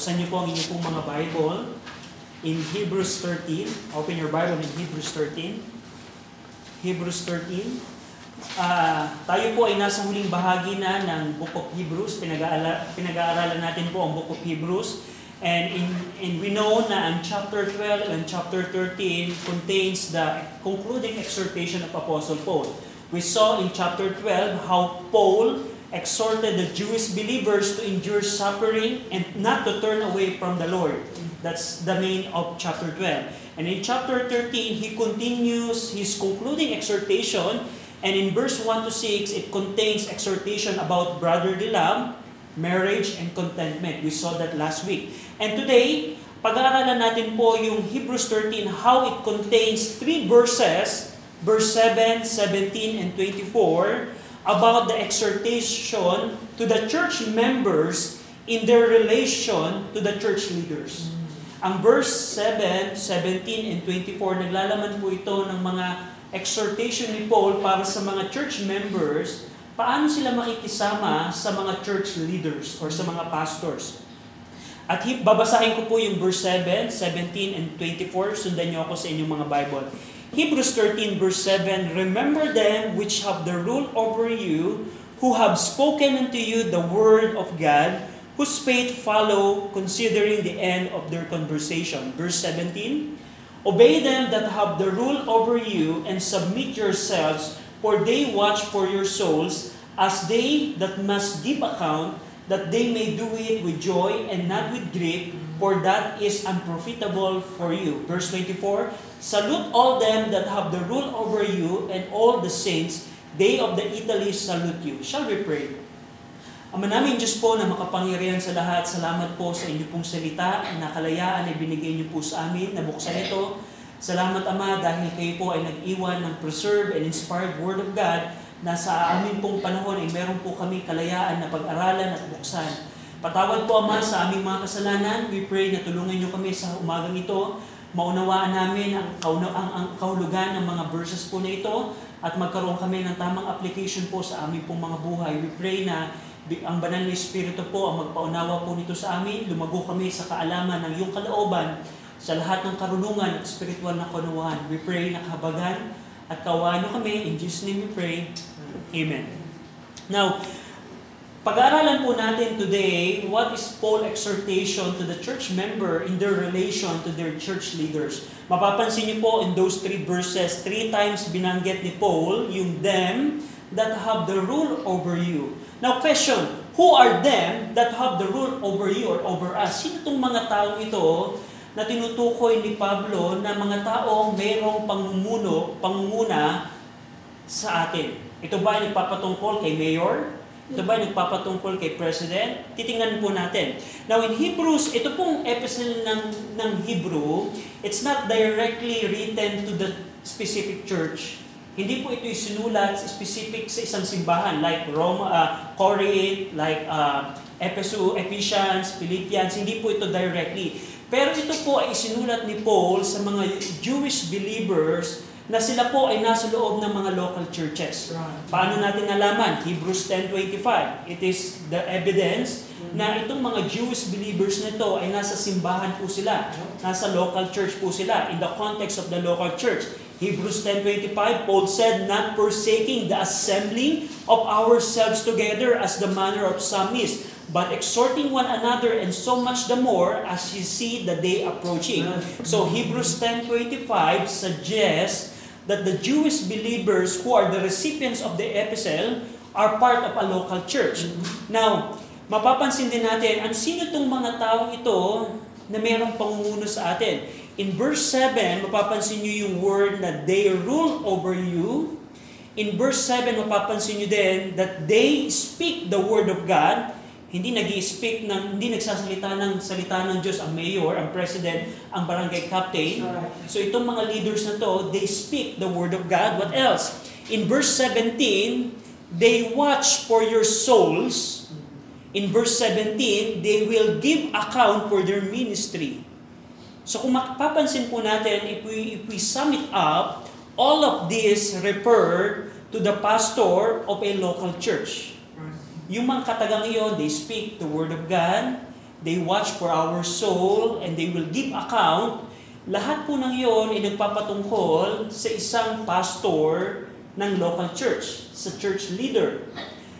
Buksan niyo po ang inyong pong mga Bible in Hebrews 13. Open your Bible in Hebrews 13. Hebrews 13. Ah, tayo po ay nasa huling bahagi na ng Book of Hebrews. Pinag-aala- Pinag-aaralan natin po ang Book of Hebrews. And, in, and we know na ang chapter 12 and chapter 13 contains the concluding exhortation of Apostle Paul. We saw in chapter 12 how Paul exhorted the Jewish believers to endure suffering and not to turn away from the Lord. That's the main of chapter 12. And in chapter 13, he continues his concluding exhortation. And in verse 1 to 6, it contains exhortation about brotherly love, marriage, and contentment. We saw that last week. And today, pag-aaralan natin po yung Hebrews 13, how it contains three verses, verse 7, 17, and 24, about the exhortation to the church members in their relation to the church leaders. Ang verse 7, 17, and 24, naglalaman po ito ng mga exhortation ni Paul para sa mga church members, paano sila makikisama sa mga church leaders or sa mga pastors. At hi- babasahin ko po yung verse 7, 17, and 24. Sundan niyo ako sa inyong mga Bible. Hebrews 13 verse 7, Remember them which have the rule over you, who have spoken unto you the word of God, whose faith follow, considering the end of their conversation. Verse 17, Obey them that have the rule over you, and submit yourselves, for they watch for your souls, as they that must give account, that they may do it with joy and not with grief, for that is unprofitable for you. Verse 24, Salute all them that have the rule over you, and all the saints, they of the Italy salute you. Shall we pray? Ama namin Diyos po na makapangyarihan sa lahat, salamat po sa inyo pong salita na kalayaan ay binigay niyo po sa amin, nabuksan ito. Salamat Ama dahil kayo po ay nag-iwan ng preserved and inspired Word of God na sa amin pong panahon ay meron po kami kalayaan na pag-aralan at buksan. Patawad po Ama sa aming mga kasalanan. We pray na tulungan niyo kami sa umagang ito. Maunawaan namin ang, kauna- ang, ang kahulugan ng mga verses po na ito at magkaroon kami ng tamang application po sa aming pong mga buhay. We pray na ang banal na Espiritu po ang magpaunawa po nito sa amin. Lumago kami sa kaalaman ng iyong kalooban sa lahat ng karunungan at spiritual na kanuwahan. We pray na kahabagan at kawaan kami. In Jesus' name we pray. Amen. Now, pag-aaralan po natin today, what is Paul exhortation to the church member in their relation to their church leaders? Mapapansin niyo po in those three verses, three times binanggit ni Paul yung them that have the rule over you. Now question, who are them that have the rule over you or over us? Sino itong mga taong ito na tinutukoy ni Pablo na mga taong mayroong pangumuno, pangunguna sa atin? Ito ba ay nagpapatungkol kay mayor? Ito ba nagpapatungkol kay president? Titingnan po natin. Now in Hebrews, ito pong epistle ng, ng Hebrew, it's not directly written to the specific church. Hindi po ito sinulat specific sa isang simbahan like Rome, uh, Corinth, like uh, Ephesus, Ephesians, Philippians. Hindi po ito directly. Pero ito po ay sinulat ni Paul sa mga Jewish believers na sila po ay nasa loob ng mga local churches. Paano natin nalaman? Hebrews 10.25. It is the evidence na itong mga Jewish believers na ito ay nasa simbahan po sila. Nasa local church po sila in the context of the local church. Hebrews 10.25, Paul said, Not forsaking the assembling of ourselves together as the manner of some is, but exhorting one another and so much the more as you see the day approaching. So Hebrews 10.25 suggests that the Jewish believers who are the recipients of the epistle are part of a local church. Now, mapapansin din natin, ang sino itong mga taong ito na mayroong pangumuno sa atin? In verse 7, mapapansin nyo yung word na they rule over you. In verse 7, mapapansin nyo din that they speak the word of God. Hindi nag speak ng, hindi nagsasalita ng salita ng Diyos ang mayor, ang president, ang barangay captain. So itong mga leaders na to, they speak the word of God. What else? In verse 17, they watch for your souls. In verse 17, they will give account for their ministry. So kung mapapansin po natin, if we, if we sum it up, all of this referred to the pastor of a local church. Yung mga katagang iyon, they speak the word of God, they watch for our soul, and they will give account. Lahat po ng iyon ay nagpapatungkol sa isang pastor ng local church, sa church leader.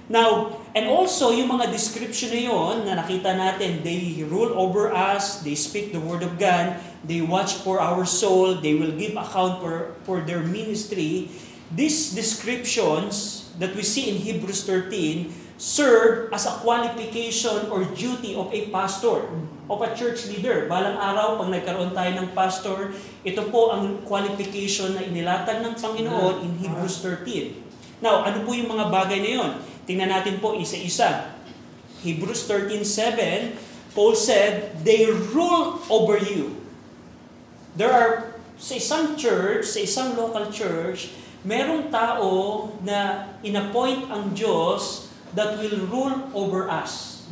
Now, and also yung mga description na yon na nakita natin, they rule over us, they speak the word of God, they watch for our soul, they will give account for, for their ministry. These descriptions that we see in Hebrews 13 serve as a qualification or duty of a pastor, of a church leader. Balang araw, pag nagkaroon tayo ng pastor, ito po ang qualification na inilatag ng Panginoon in Hebrews 13. Now, ano po yung mga bagay na yon? Tingnan natin po isa-isa. Hebrews 13.7, Paul said, They rule over you. There are, sa isang church, sa isang local church, merong tao na inappoint ang Diyos that will rule over us.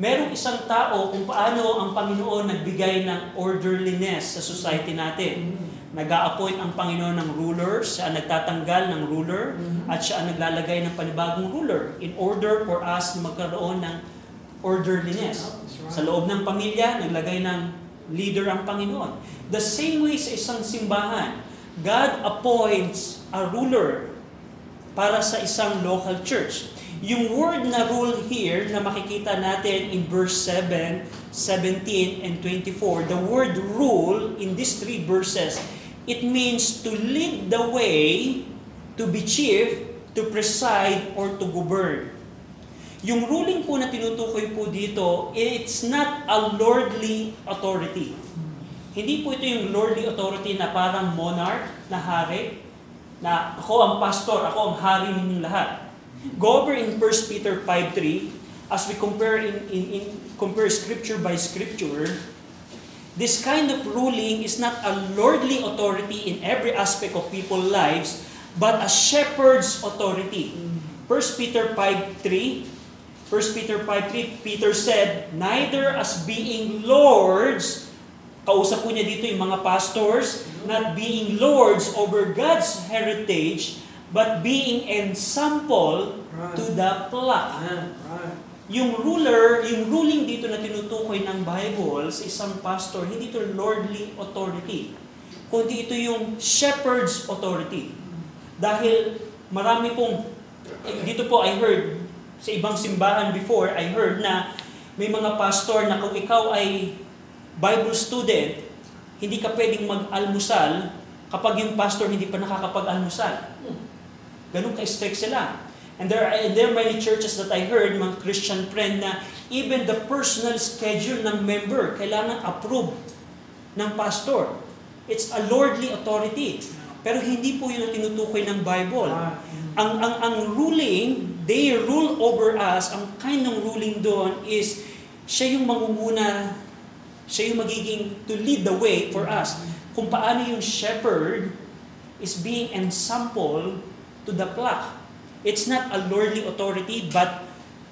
Merong isang tao kung paano ang Panginoon nagbigay ng orderliness sa society natin. Nag-a-appoint ang Panginoon ng ruler, siya ang nagtatanggal ng ruler, at siya ang naglalagay ng panibagong ruler in order for us na magkaroon ng orderliness. Sa loob ng pamilya, naglagay ng leader ang Panginoon. The same way sa isang simbahan, God appoints a ruler para sa isang local church. Yung word na rule here na makikita natin in verse 7, 17, and 24, the word rule in these three verses, it means to lead the way, to be chief, to preside, or to govern. Yung ruling po na tinutukoy po dito, it's not a lordly authority. Hindi po ito yung lordly authority na parang monarch, na hari, na ako ang pastor, ako ang hari ninyong lahat. Go over in 1 Peter 5.3, as we compare in, in, in compare scripture by scripture, this kind of ruling is not a lordly authority in every aspect of people's lives, but a shepherd's authority. 1 Peter 5.3, 1 Peter 5.3, Peter said, Neither as being lords, kausap po niya dito yung mga pastors, not being lords over God's heritage, but being ensample to the flock. Right. Yung ruler, yung ruling dito na tinutukoy ng Bible sa isang pastor, hindi ito lordly authority, kundi ito yung shepherd's authority. Dahil marami pong, dito po I heard, sa ibang simbahan before, I heard na may mga pastor na kung ikaw ay Bible student, hindi ka pwedeng mag-almusal kapag yung pastor hindi pa nakakapag-almusal. Ganun ka-strict sila. And there are, there are many churches that I heard, mga Christian friend, na even the personal schedule ng member kailangan approve ng pastor. It's a lordly authority. Pero hindi po yun ang tinutukoy ng Bible. Ang, ang, ang ruling, they rule over us, ang kind ng ruling doon is, siya yung mangunguna, siya yung magiging to lead the way for us. Kung paano yung shepherd is being ensample to the flock. It's not a lordly authority, but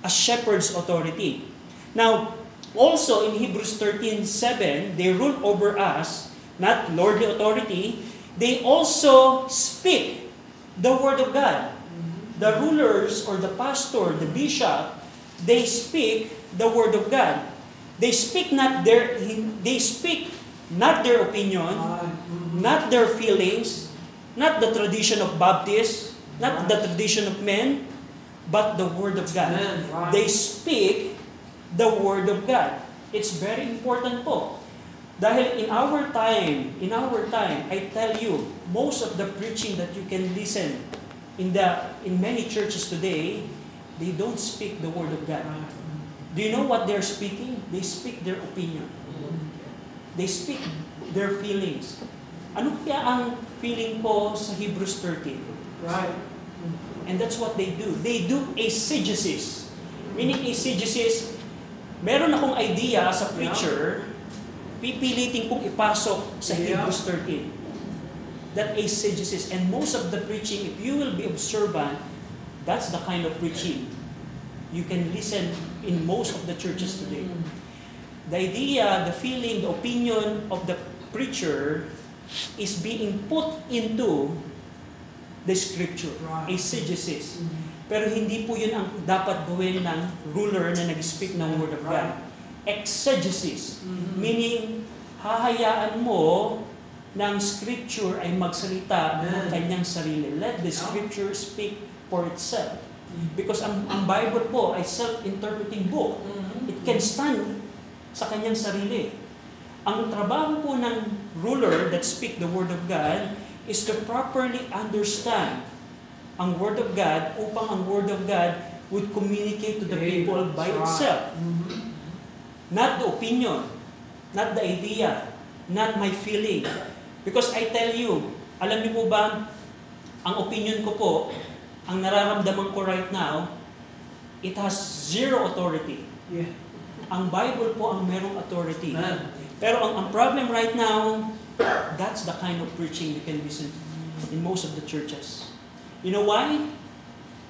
a shepherd's authority. Now, also in Hebrews 13:7, they rule over us, not lordly authority. They also speak the word of God. The rulers or the pastor, the bishop, they speak the word of God. They speak not their they speak not their opinion, not their feelings, not the tradition of Baptists, not the tradition of men, but the Word of God. They speak the Word of God. It's very important po. Dahil in our time, in our time, I tell you, most of the preaching that you can listen in the in many churches today, they don't speak the Word of God. Do you know what they're speaking? They speak their opinion. They speak their feelings. Ano kaya ang feeling ko sa Hebrews 13? Right. And that's what they do. They do exegesis. Meaning exegesis, meron akong idea as a preacher, pipilitin kong ipasok sa Yeah. Hebrews 13. That exegesis. And most of the preaching, if you will be observant, that's the kind of preaching you can listen in most of the churches today. The idea, the feeling, the opinion of the preacher is being put into the scripture, Right. exegesis. Pero hindi po yun ang dapat gawin ng ruler na nag-speak ng Word of God. exegesis. Meaning, hahayaan mo ng scripture ay magsalita ng Amen. kanyang sarili. Let the scripture speak for itself. Because ang, ang Bible po ay self-interpreting book. It can stand sa kanyang sarili. Ang trabaho po ng ruler that speak the Word of God is to properly understand ang Word of God upang ang Word of God would communicate to the people by itself. Not the opinion, not the idea, not my feeling. Because I tell you, alam niyo po ba, ang opinion ko po, ang nararamdaman ko right now, it has zero authority. Yeah. Ang Bible po ang merong authority. Amen. Pero ang, ang problem right now, that's the kind of preaching you can listen to in most of the churches. You know why?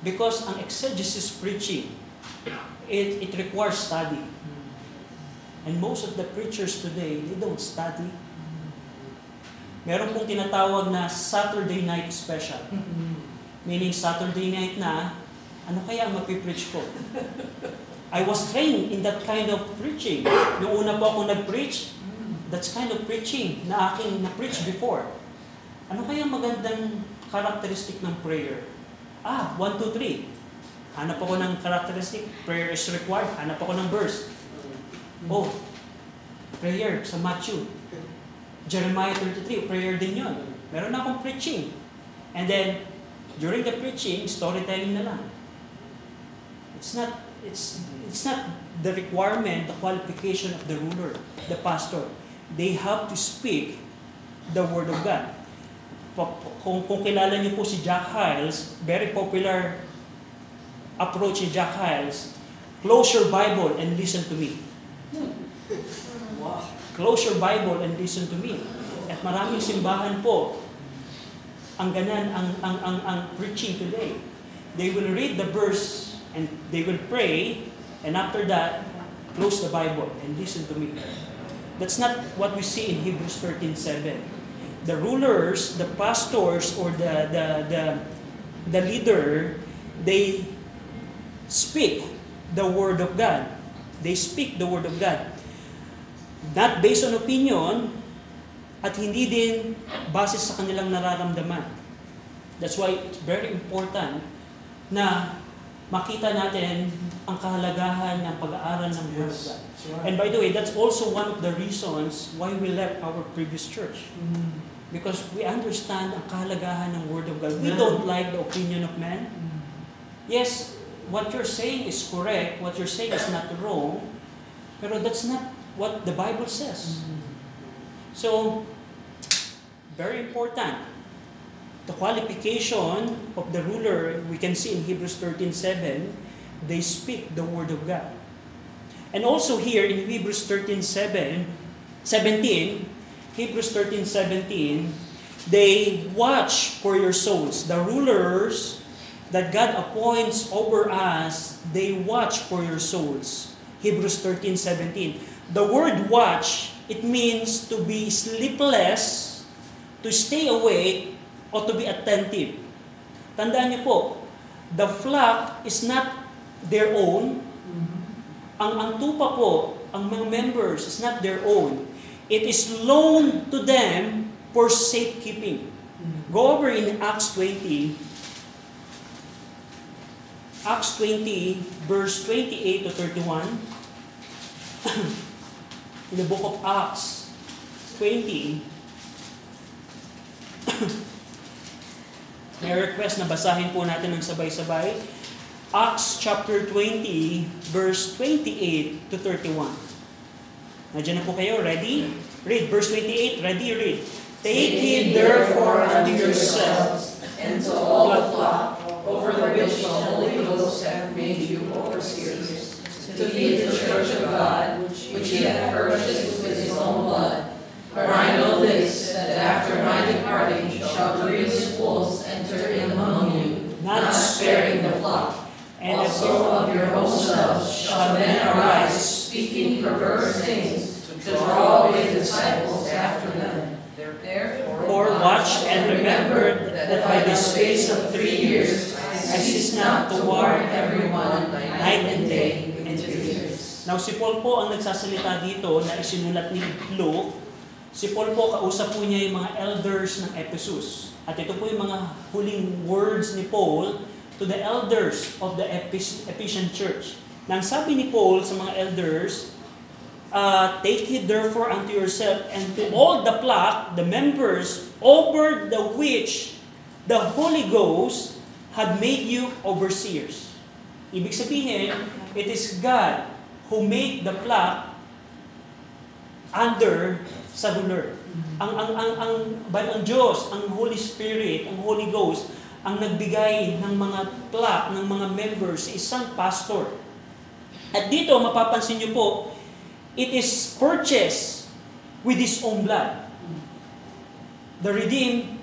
Because ang exegesis preaching, it, it requires study. And most of the preachers today, they don't study. Meron pong tinatawag na Saturday night special. Meaning Saturday night na, ano kaya ang mapipreach ko? I was trained in that kind of preaching. Noong una po ako nag-preach, that's kind of preaching na aking na-preach before. Ano kaya ang magandang characteristic ng prayer? Ah, 1, 2, 3. Hanap ako ng characteristic. Prayer is required. Hanap ako ng verse. Oh, prayer sa Matthew. Jeremiah 33, prayer din yun. Meron akong preaching. And then, during the preaching, storytelling na lang. It's not, it's, it's not the requirement, the qualification of the ruler, the pastor. They have to speak the Word of God. Kung, kung kilala niyo po si Jack Hiles, very popular approach ni Jack Hiles, close your Bible and listen to me. Wow. Close your Bible and listen to me. At maraming simbahan po, ang ganan, ang, ang, ang, ang preaching today. They will read the verse and they will pray, and after that, close the Bible and listen to me. That's not what we see in Hebrews 13.7. The rulers, the pastors, or the, the, the, the leader, they speak the Word of God. They speak the Word of God not based on opinion at hindi din base sa kanilang nararamdaman. That's why it's very important na makita natin ang kahalagahan ng pag-aaral ng Word of. God. And by the way, that's also one of the reasons why we left our previous church. Mm. Because we understand ang kahalagahan ng Word of God. We don't like the opinion of man. Mm. Yes, what you're saying is correct, what you're saying is not wrong, pero that's not what the Bible says. So, very important. The qualification of the ruler, we can see in Hebrews 13.7, they speak the word of God. And also here in Hebrews 13.7, 17, Hebrews 13.17, they watch for your souls. The rulers that God appoints over us, they watch for your souls. Hebrews 13.17. The word watch, it means to be sleepless, to stay awake, or to be attentive. Tandaan niyo po, the flock is not their own. Ang, ang tupa po, ang mga members is not their own. It is loaned to them for safekeeping. Go over in Acts 20, Acts 20, verse 28 to 31. in the book of Acts 20, may request na basahin po natin ng sabay-sabay. Acts chapter 20, verse 28 to 31. Nandiyan na po kayo, ready? Read, verse 28, ready, read. Take heed therefore unto yourselves and to all the flock over which the Holy Ghost hath made you overseers, to feed the church of God, which he hath purchased with his own blood. For I know this, that after my departing shall grievous wolves enter in among you, not sparing the flock. And Also of your own selves shall men arise, speaking perverse things, to draw away disciples after them. Therefore watch and remember that by the space of three years I cease not to warn everyone night and day. Now, si Paul po ang nagsasalita dito na isinulat ni Luke. Si Paul po, kausap po niya yung mga elders ng Ephesus. At ito po yung mga huling words ni Paul to the elders of the Ephes- Ephesian church. Nang sabi ni Paul sa mga elders, uh, Take heed therefore unto yourself and to all the flock, the members, over the which the Holy Ghost had made you overseers. Ibig sabihin, it is God who made the flock under sa ruler. Ang ang ang ang ba ang Diyos, ang Holy Spirit, ang Holy Ghost ang nagbigay ng mga flock, ng mga members sa isang pastor. At dito mapapansin niyo po, it is purchased with his own blood. The redeemed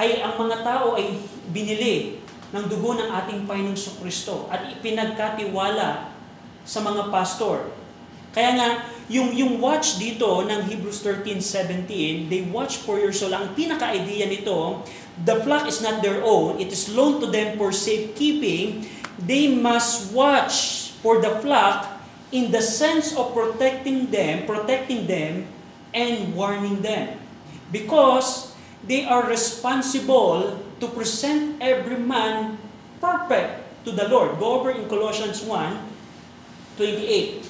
ay ang mga tao ay binili ng dugo ng ating Panginoong Kristo at ipinagkatiwala sa mga pastor. Kaya nga, yung, yung watch dito ng Hebrews 13:17, they watch for your soul. Ang pinaka-idea nito, the flock is not their own, it is loaned to them for safekeeping. They must watch for the flock in the sense of protecting them, protecting them, and warning them. Because they are responsible to present every man perfect to the Lord. Go over in Colossians 1, 28.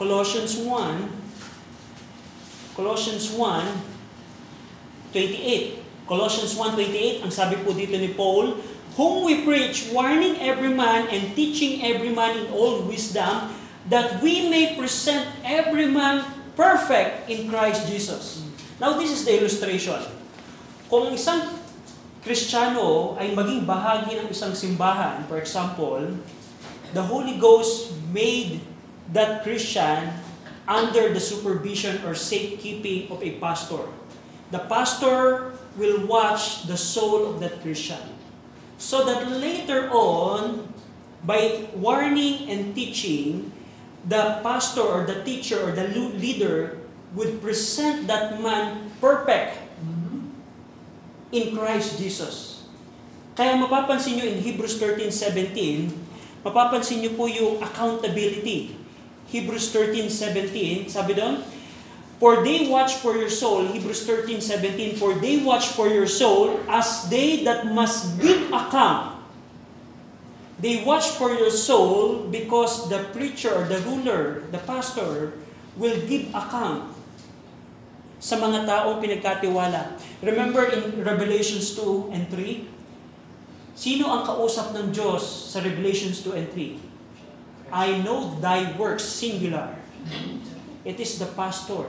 Colossians 1, Colossians 1, 28. Colossians 1.28, ang sabi po dito ni Paul, whom we preach, warning every man and teaching every man in all wisdom, that we may present every man perfect in Christ Jesus. Now, this is the illustration. Kung ang isang Kristiyano ay maging bahagi ng isang simbahan, for example, the Holy Ghost made that Christian under the supervision or safekeeping of a pastor. The pastor will watch the soul of that Christian. So that later on, by warning and teaching, the pastor or the teacher or the leader would present that man perfect in Christ Jesus. Kaya mapapansin nyo in Hebrews 13:17, mapapansin nyo po yung accountability. Hebrews 13:17, sabi doon, For they watch for your soul, Hebrews 13:17, for they watch for your soul as they that must give account. They watch for your soul because the preacher the ruler, the pastor, will give account sa mga taong pinagkatiwala. Remember in Revelations 2 and 3? Sino ang kausap ng Diyos sa Revelations 2 and 3? I know thy works, singular. It is the pastor.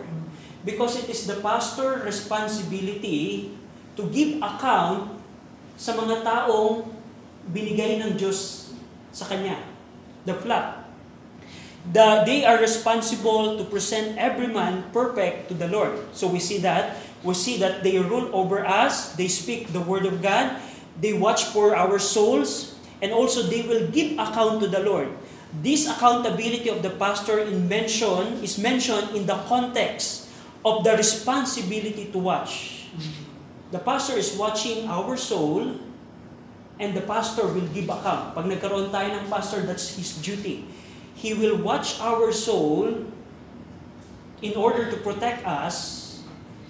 Because it is the pastor responsibility to give account sa mga taong binigay ng Diyos sa kanya. The flock. The, they are responsible to present every man perfect to the Lord. So we see that. We see that they rule over us. They speak the word of God. They watch for our souls. And also they will give account to the Lord. This accountability of the pastor in mention is mentioned in the context of the responsibility to watch. The pastor is watching our soul and the pastor will give account. Pag nagkaroon tayo ng pastor, that's his duty. He will watch our soul in order to protect us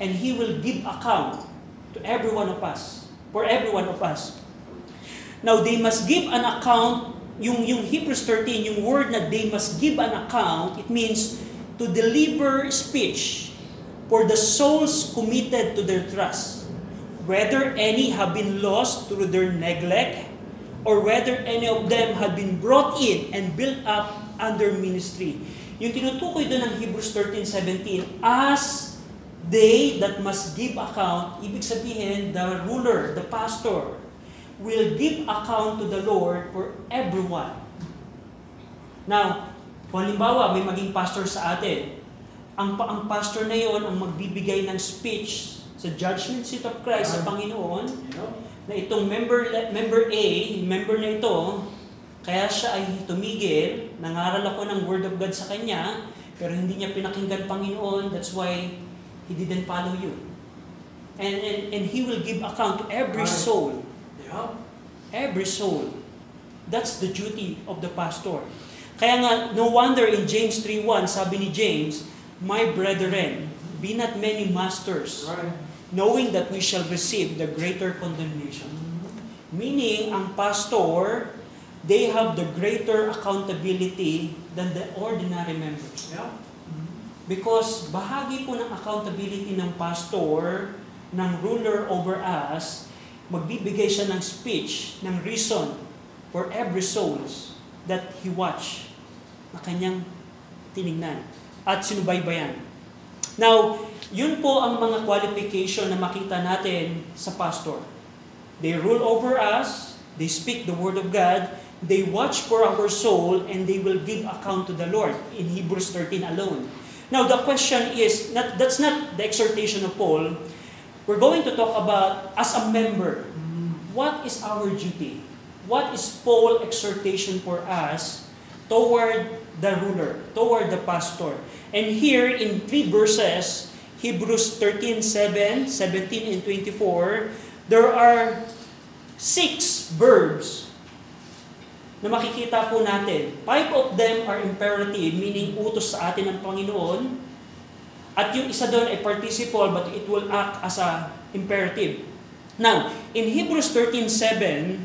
and he will give account to every one of us, for every one of us. Now, they must give an account, yung, yung Hebrews 13, yung word na they must give an account, it means to deliver speech for the souls committed to their trust. Whether any have been lost through their neglect, or whether any of them had been brought in and built up under ministry. Yung tinutukoy doon ng Hebrews 13:17, as they that must give account, ibig sabihin, the ruler, the pastor, will give account to the Lord for everyone. Now, kung halimbawa may maging pastor sa atin, ang, ang pastor na yon ang magbibigay ng speech sa judgment seat of Christ sa Panginoon, na itong member member A, member na ito, kaya siya ay tumigil, nangaral ako ng word of God sa kanya, pero hindi niya pinakinggan Panginoon, that's why he didn't follow you. And, and, and he will give account to every Right. soul. Yeah. Every soul. That's the duty of the pastor. Kaya nga, no wonder in James 3.1, sabi ni James, My brethren, be not many masters, knowing that we shall receive the greater condemnation. Meaning, ang pastor, they have the greater accountability than the ordinary members. Because bahagi po ng accountability ng pastor, ng ruler over us, magbibigay siya ng speech, ng reason for every souls that he watch na kanyang tinignan at sinubaybayan. Now, yun po ang mga qualification na makita natin sa pastor. They rule over us, they speak the word of God, they watch for our soul, and they will give account to the Lord in Hebrews 13 alone. Now, the question is, not, that's not the exhortation of Paul. We're going to talk about, as a member, what is our duty? What is Paul's exhortation for us toward the ruler, toward the pastor? And here in three verses, Hebrews 13, 7, 17, and 24, there are six verbs na makikita po natin. Five of them are imperative, meaning utos sa atin ng Panginoon. At yung isa doon ay participle, but it will act as a imperative. Now, in Hebrews 13:7,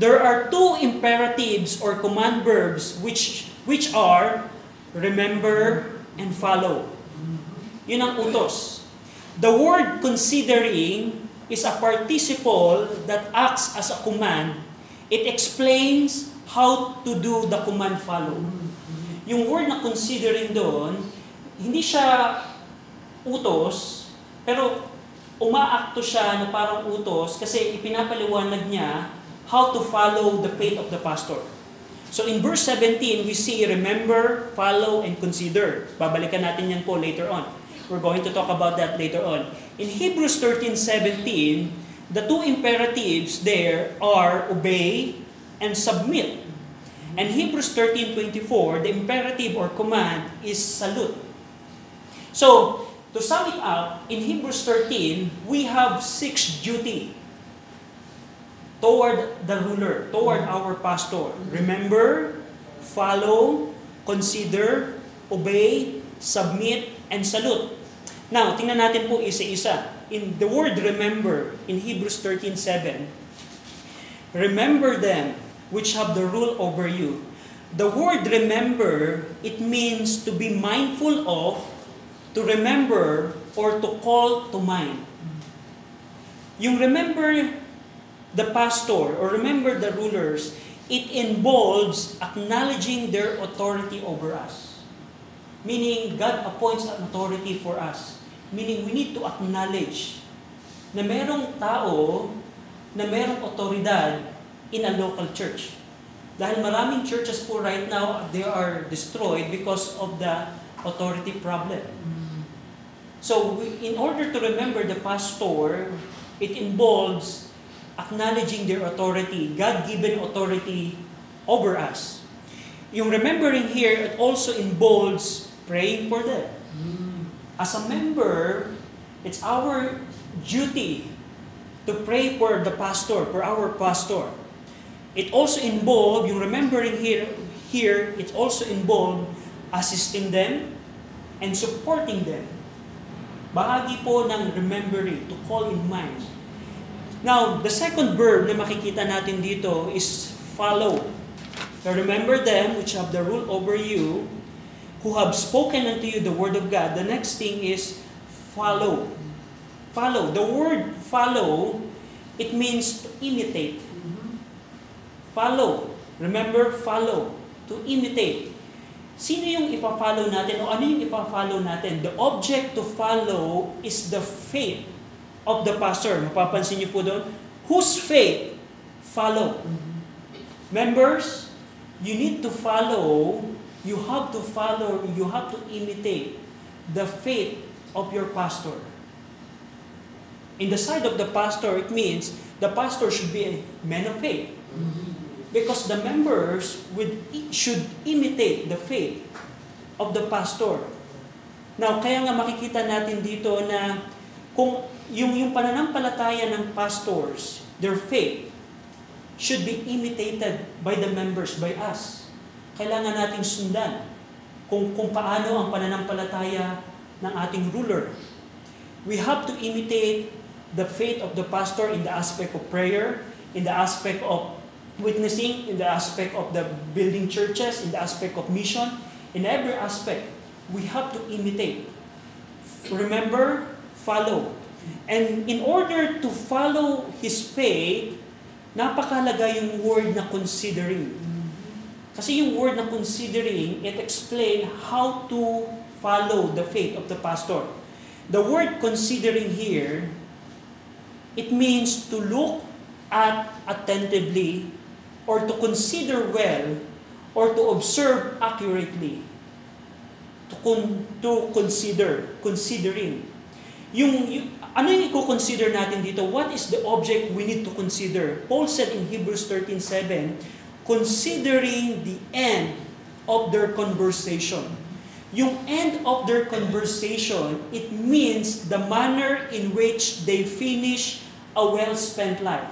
there are two imperatives or command verbs which which are remember and follow. Yun ang utos. The word considering is a participle that acts as a command. It explains how to do the command follow. Yung word na considering doon, hindi siya utos, pero umaakto siya na parang utos kasi ipinapaliwanag niya how to follow the faith of the pastor. So in verse 17, we see remember, follow, and consider. Babalikan natin yan po later on. We're going to talk about that later on. In Hebrews 13:17, the two imperatives there are obey and submit. And Hebrews 13:24, the imperative or command is salute. So, to sum it up, in Hebrews 13, we have six duty toward the ruler, toward our pastor. Remember, follow, consider, obey, submit, and salute. Now, tingnan natin po isa-isa. In the word remember, in Hebrews 13.7, Remember them which have the rule over you. The word remember, it means to be mindful of, to remember, or to call to mind. Yung remember the pastor or remember the rulers, it involves acknowledging their authority over us. Meaning, God appoints an authority for us. Meaning, we need to acknowledge na merong tao na merong otoridad in a local church. Dahil maraming churches po right now, they are destroyed because of the authority problem. So, we, in order to remember the pastor, it involves acknowledging their authority, God-given authority over us. Yung remembering here, it also involves praying for them. As a member, it's our duty to pray for the pastor, for our pastor. It also involves, yung remembering here, here, it also involves assisting them and supporting them. Bahagi po ng remembering, to call in mind. Now, the second verb na makikita natin dito is follow. So remember them which have the rule over you, who have spoken unto you the word of God. The next thing is follow. Follow. The word follow, it means to imitate. Follow. Remember, follow. To imitate. Sino yung ipa-follow natin o ano yung ipa-follow natin? The object to follow is the faith of the pastor. Mapapansin niyo po doon, whose faith follow? Members, you need to follow, you have to follow, you have to imitate the faith of your pastor. In the side of the pastor, it means the pastor should be a man of faith. Because the members would, should imitate the faith of the pastor. Now, kaya nga makikita natin dito na kung yung, yung pananampalataya ng pastors, their faith, should be imitated by the members, by us. kailangan nating sundan kung, kung paano ang pananampalataya ng ating ruler. We have to imitate the faith of the pastor in the aspect of prayer, in the aspect of witnessing, in the aspect of the building churches, in the aspect of mission, in every aspect, we have to imitate. Remember, follow. And in order to follow His faith, napakalaga yung word na considering. Kasi yung word na considering, it explain how to follow the faith of the pastor. The word considering here, it means to look at attentively or to consider well or to observe accurately. To, con- to consider, considering. Yung, yung ano yung i-consider natin dito? What is the object we need to consider? Paul said in Hebrews 13:7, considering the end of their conversation. Yung end of their conversation, it means the manner in which they finish a well-spent life.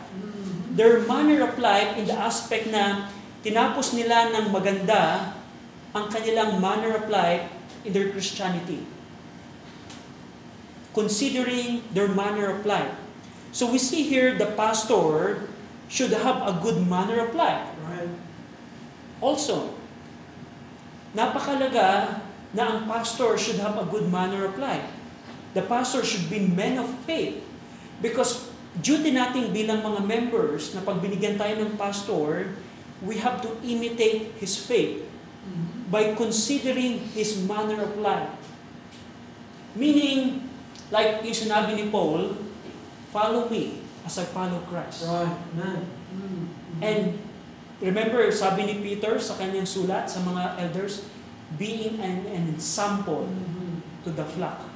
Their manner of life in the aspect na tinapos nila ng maganda ang kanilang manner of life in their Christianity. Considering their manner of life. So we see here the pastor should have a good manner of life. Right. Also, napakalaga na ang pastor should have a good manner of life. The pastor should be men of faith. Because duty nating bilang mga members na pag binigyan tayo ng pastor, we have to imitate his faith by considering his manner of life. Meaning, like yung sinabi ni Paul, follow me as I follow Christ. Right. Amen. And remember, sabi ni Peter sa kanyang sulat sa mga elders, being an, an example to the flock.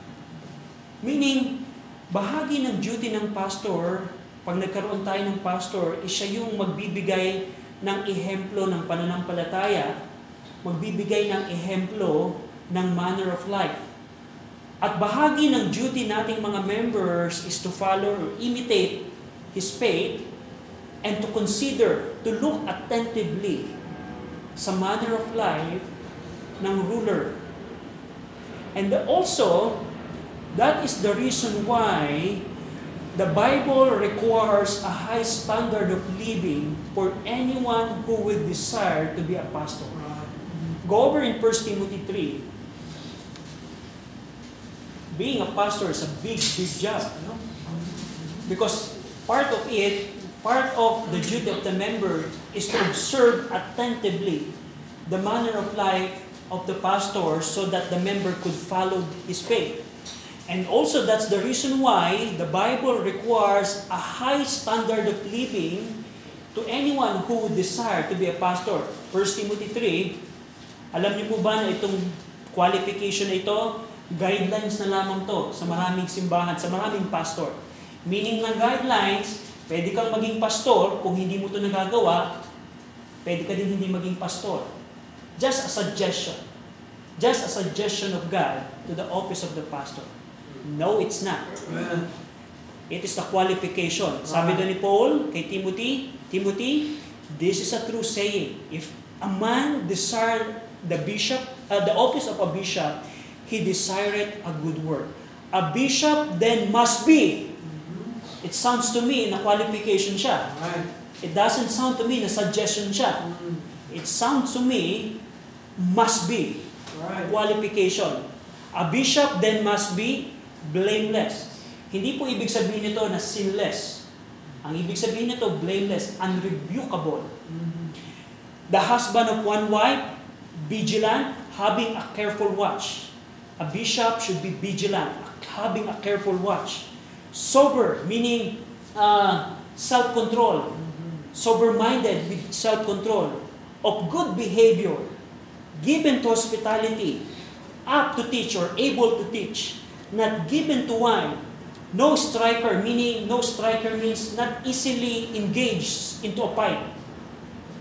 Meaning, bahagi ng duty ng pastor, pag nagkaroon tayo ng pastor, is siya yung magbibigay ng ehemplo ng pananampalataya, magbibigay ng ehemplo ng manner of life. At bahagi ng duty nating mga members is to follow or imitate His faith and to consider, to look attentively sa manner of life ng ruler. And also, that is the reason why the Bible requires a high standard of living for anyone who will desire to be a pastor. Go over in 1 Timothy 3. Being a pastor is a big, big job. No? Because part of it, part of the duty of the member is to observe attentively the manner of life of the pastor so that the member could follow his faith. And also that's the reason why the Bible requires a high standard of living to anyone who would desire to be a pastor. 1 Timothy 3, alam niyo po ba na itong qualification na ito, guidelines na lamang to sa maraming simbahan, sa maraming pastor. Meaning ng guidelines, pwede kang maging pastor kung hindi mo ito nagagawa, pwede ka din hindi maging pastor. Just a suggestion. Just a suggestion of God to the office of the pastor. No, it's not. It is the qualification. Sabi doon ni Paul kay Timothy, Timothy, this is a true saying. If a man desire the bishop, uh, the office of a bishop, he desireth a good work. A bishop then must be. It sounds to me na qualification siya. It doesn't sound to me na suggestion siya. It sounds to me must be qualification. A bishop then must be blameless. Hindi po ibig sabihin nito na sinless. Ang ibig sabihin nito, blameless, unrebukable. The husband of one wife, vigilant, having a careful watch. A bishop should be vigilant, having a careful watch. Sober, meaning uh, self-control. Sober-minded with self-control. Of good behavior. Given to hospitality. Up to teach or able to teach. Not given to wine. No striker, meaning no striker means not easily engaged into a fight.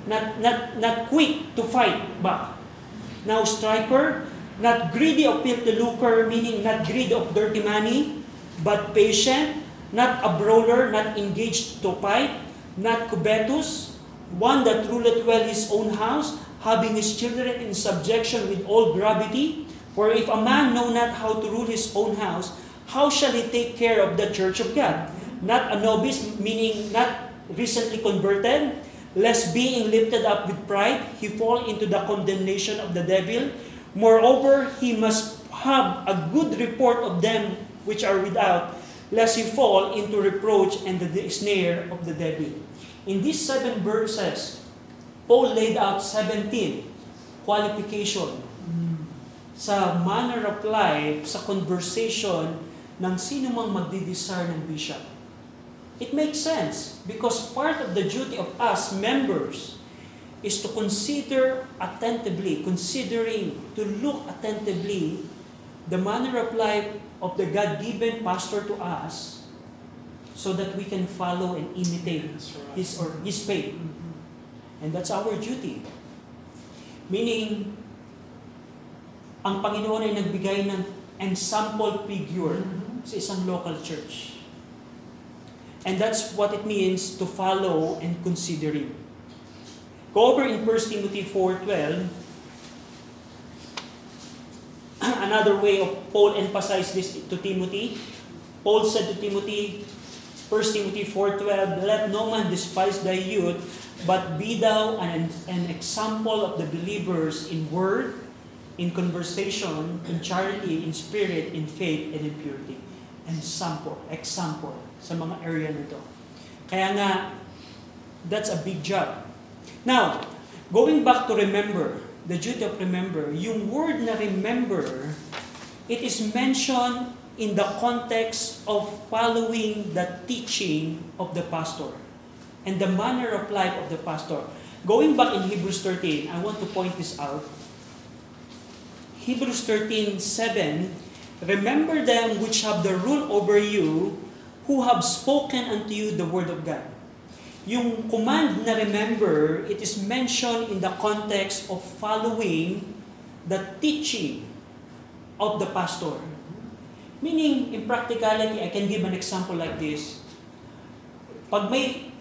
Not, not, not quick to fight back. Now striker, not greedy of filthy lucre, meaning not greedy of dirty money, but patient, not a brawler, not engaged to fight, not covetous, one that ruleth well his own house, having his children in subjection with all gravity. For if a man know not how to rule his own house, how shall he take care of the church of God? Not a novice, meaning not recently converted, lest being lifted up with pride, he fall into the condemnation of the devil. Moreover, he must have a good report of them which are without, lest he fall into reproach and the snare of the devil. In these seven verses, Paul laid out 17 qualification sa manner of life, sa conversation ng sino mang magdidesire ng bishop. It makes sense because part of the duty of us members is to consider attentively, considering, to look attentively the manner of life of the God-given pastor to us so that we can follow and imitate his or his faith. And that's our duty. Meaning, ang Panginoon ay nagbigay ng ensample figure sa isang local church. And that's what it means to follow and consider Him. Go over in 1 Timothy 4.12. Another way of Paul emphasized this to Timothy. Paul said to Timothy, 1 Timothy 4.12, Let no man despise thy youth, but be thou an, an example of the believers in word, in conversation, in charity, in spirit, in faith, and in purity. Example, example sa mga area nito. Kaya nga, that's a big job. Now, going back to remember, the duty of remember, yung word na remember, it is mentioned in the context of following the teaching of the pastor and the manner of life of the pastor. Going back in Hebrews 13, I want to point this out. Hebrews 13, 7, Remember them which have the rule over you, who have spoken unto you the word of God. Yung command na remember, it is mentioned in the context of following the teaching of the pastor. Meaning, in practicality, I can give an example like this. Pag may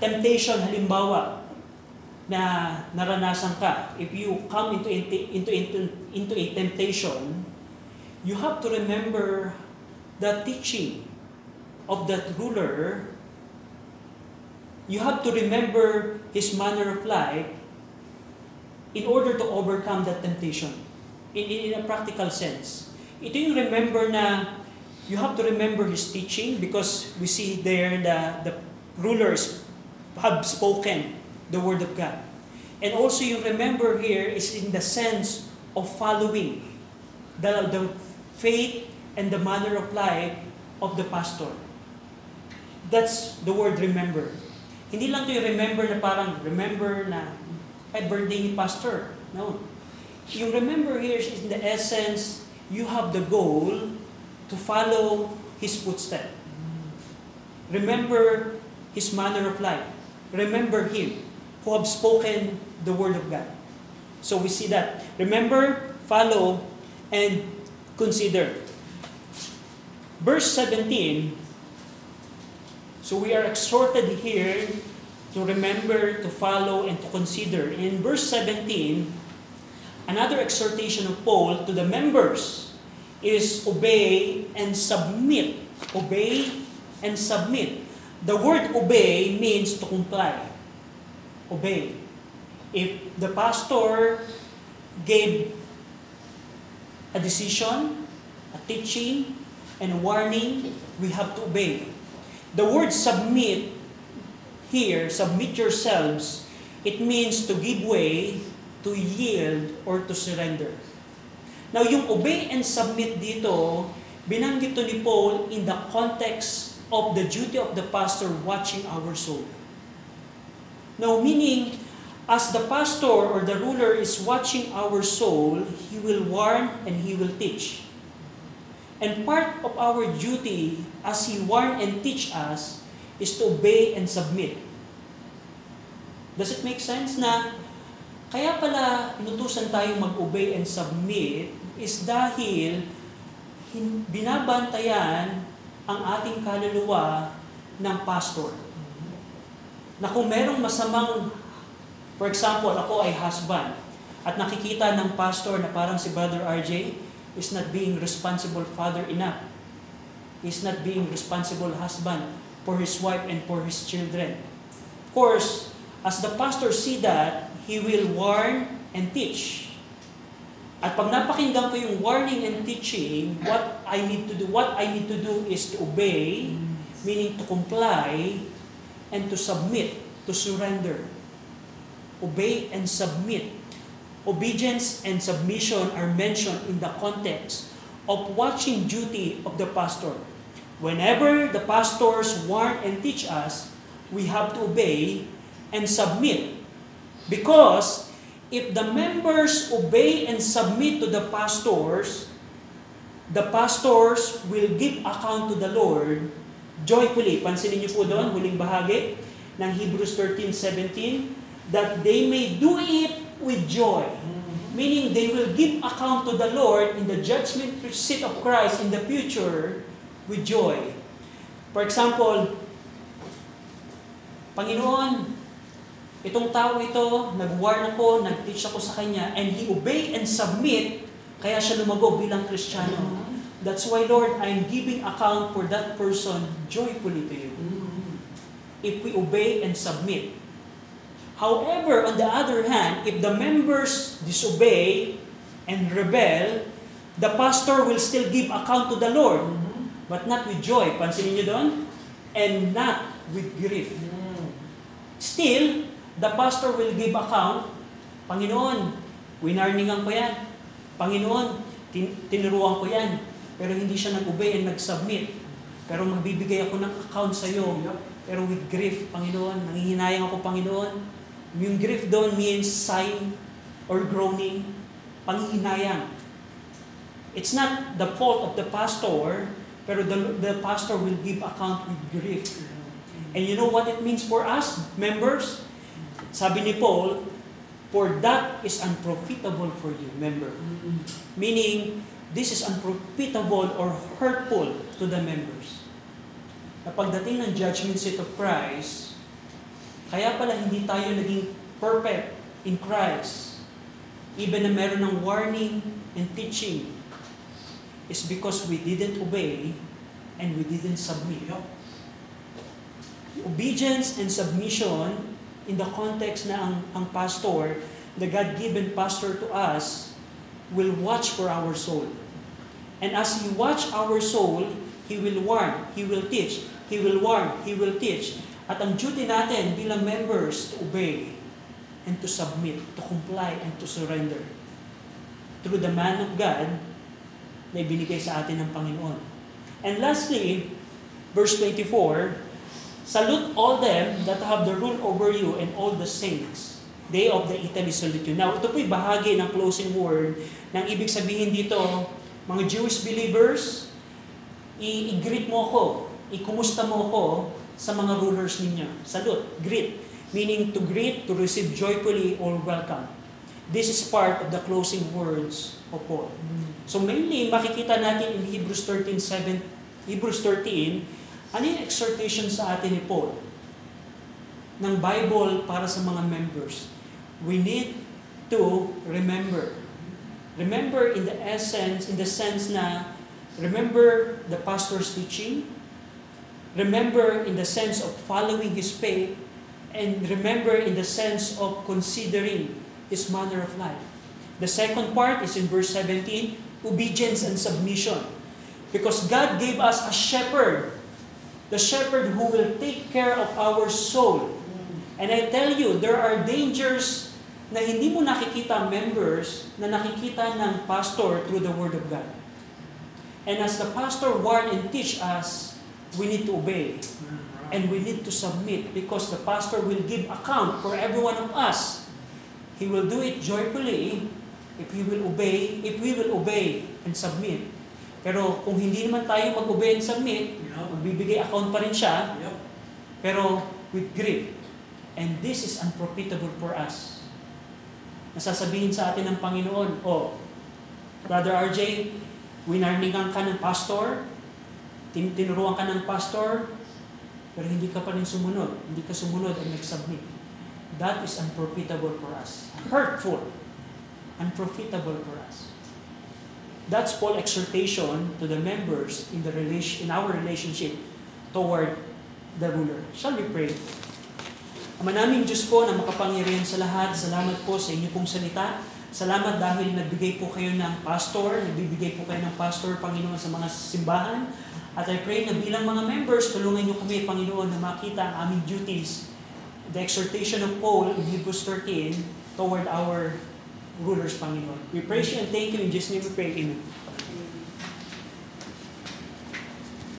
temptation, halimbawa, na naranasan ka, if you come into, into, into, into, a temptation, you have to remember the teaching of that ruler. You have to remember his manner of life in order to overcome that temptation. In, in, in a practical sense. Ito yung remember na you have to remember his teaching because we see there the, the rulers have spoken the word of God. And also you remember here is in the sense of following the, the faith and the manner of life of the pastor. That's the word remember. Hindi lang to yung remember na parang remember na ay birthday ni pastor. No. Yung remember here is in the essence, you have the goal to follow his footstep. Remember his manner of life. Remember him who have spoken the word of God. So we see that. Remember, follow, and consider. Verse 17, so we are exhorted here to remember, to follow, and to consider. In verse 17, another exhortation of Paul to the members is obey and submit. Obey and submit. The word obey means to comply. Obey. If the pastor gave a decision, a teaching, and a warning, we have to obey. The word submit here, submit yourselves, it means to give way, to yield, or to surrender. Now, yung obey and submit dito, binanggit to ni Paul in the context of the duty of the pastor watching our soul. Now, meaning, as the pastor or the ruler is watching our soul, he will warn and he will teach. And part of our duty as he warn and teach us is to obey and submit. Does it make sense na kaya pala inutusan tayo mag-obey and submit is dahil binabantayan ang ating kaluluwa ng pastor. Na kung merong masamang, for example, ako ay husband, at nakikita ng pastor na parang si Brother RJ is not being responsible father enough. He's not being responsible husband for his wife and for his children. Of course, as the pastor see that, he will warn and teach. At pag napakinggan ko yung warning and teaching, what I need to do, what I need to do is to obey, meaning to comply, and to submit, to surrender. Obey and submit. Obedience and submission are mentioned in the context of watching duty of the pastor. Whenever the pastors warn and teach us, we have to obey and submit. Because if the members obey and submit to the pastors, the pastors will give account to the Lord joyfully. Pansinin niyo po doon, huling bahagi ng Hebrews 13:17, that they may do it with joy. Meaning they will give account to the Lord in the judgment seat of Christ in the future with joy. For example, Panginoon, itong tao ito, nag-warn ako, nag-teach ako sa kanya, and he obey and submit, kaya siya lumago bilang Kristiyano. That's why, Lord, I'm giving account for that person joyfully to you. If we obey and submit. However, on the other hand, if the members disobey and rebel, the pastor will still give account to the Lord, but not with joy. Pansinin niyo doon? And not with grief. Still, the pastor will give account, Panginoon, winarningan ko yan. Panginoon, tin- tinuruan ko yan. Pero hindi siya nag-obey and nag-submit. Pero magbibigay ako ng account sa iyo. Pero with grief, Panginoon, nangihinayang ako, Panginoon. Yung grief doon means sighing or groaning, panghihinayang. It's not the fault of the pastor, pero the, the pastor will give account with grief. And you know what it means for us, members? Sabi ni Paul, for that is unprofitable for you, member. Meaning, this is unprofitable or hurtful to the members. Na pagdating ng judgment seat of Christ, kaya pala hindi tayo naging perfect in Christ, even na meron ng warning and teaching, is because we didn't obey and we didn't submit. Obedience and submission in the context na ang, ang pastor, the God-given pastor to us, will watch for our soul. And as He watch our soul, He will warn, He will teach, He will warn, He will teach. At ang duty natin bilang members to obey and to submit, to comply and to surrender through the man of God na ibinigay sa atin ng Panginoon. And lastly, verse 24, Salute all them that have the rule over you and all the saints. Day of the Italy you. Now, ito po'y bahagi ng closing word ng ibig sabihin dito, mga Jewish believers, i-greet mo ako, ikumusta mo ako sa mga rulers ninyo. Salute, greet. Meaning to greet, to receive joyfully or welcome. This is part of the closing words of Paul. So mainly, makikita natin in Hebrews 13:7, Hebrews 13, ano yung exhortation sa atin ni Paul? Ng Bible para sa mga members. We need to remember. Remember in the essence, in the sense na remember the pastor's teaching, remember in the sense of following his faith, and remember in the sense of considering his manner of life. The second part is in verse 17, obedience and submission. Because God gave us a shepherd, the shepherd who will take care of our soul. And I tell you, there are dangers na hindi mo nakikita members na nakikita ng pastor through the Word of God. And as the pastor warn and teach us, we need to obey. And we need to submit because the pastor will give account for every one of us. He will do it joyfully if he will obey, if we will obey and submit. Pero kung hindi naman tayo mag-obey and submit, magbibigay account pa rin siya, pero with grief. And this is unprofitable for us. Nasasabihin sa atin ng Panginoon, oh, Brother RJ, winarningan ka ng pastor, tin- tinuruan ka ng pastor, pero hindi ka pa rin sumunod, hindi ka sumunod and nag-submit. That is unprofitable for us. Hurtful. Unprofitable for us. That's Paul's exhortation to the members in the relation in our relationship toward the ruler. Shall we pray? Ama naming Diyos po na makapangyarihan sa lahat, salamat po sa inyo pong salita. Salamat dahil nagbigay po kayo ng pastor, nagbibigay po kayo ng pastor, Panginoon, sa mga simbahan. At I pray na bilang mga members, tulungan niyo kami, Panginoon, na makita ang aming duties. The exhortation of Paul in Hebrews 13 toward our rulers, Panginoon. We praise you and thank you in Jesus' name we pray. Amen.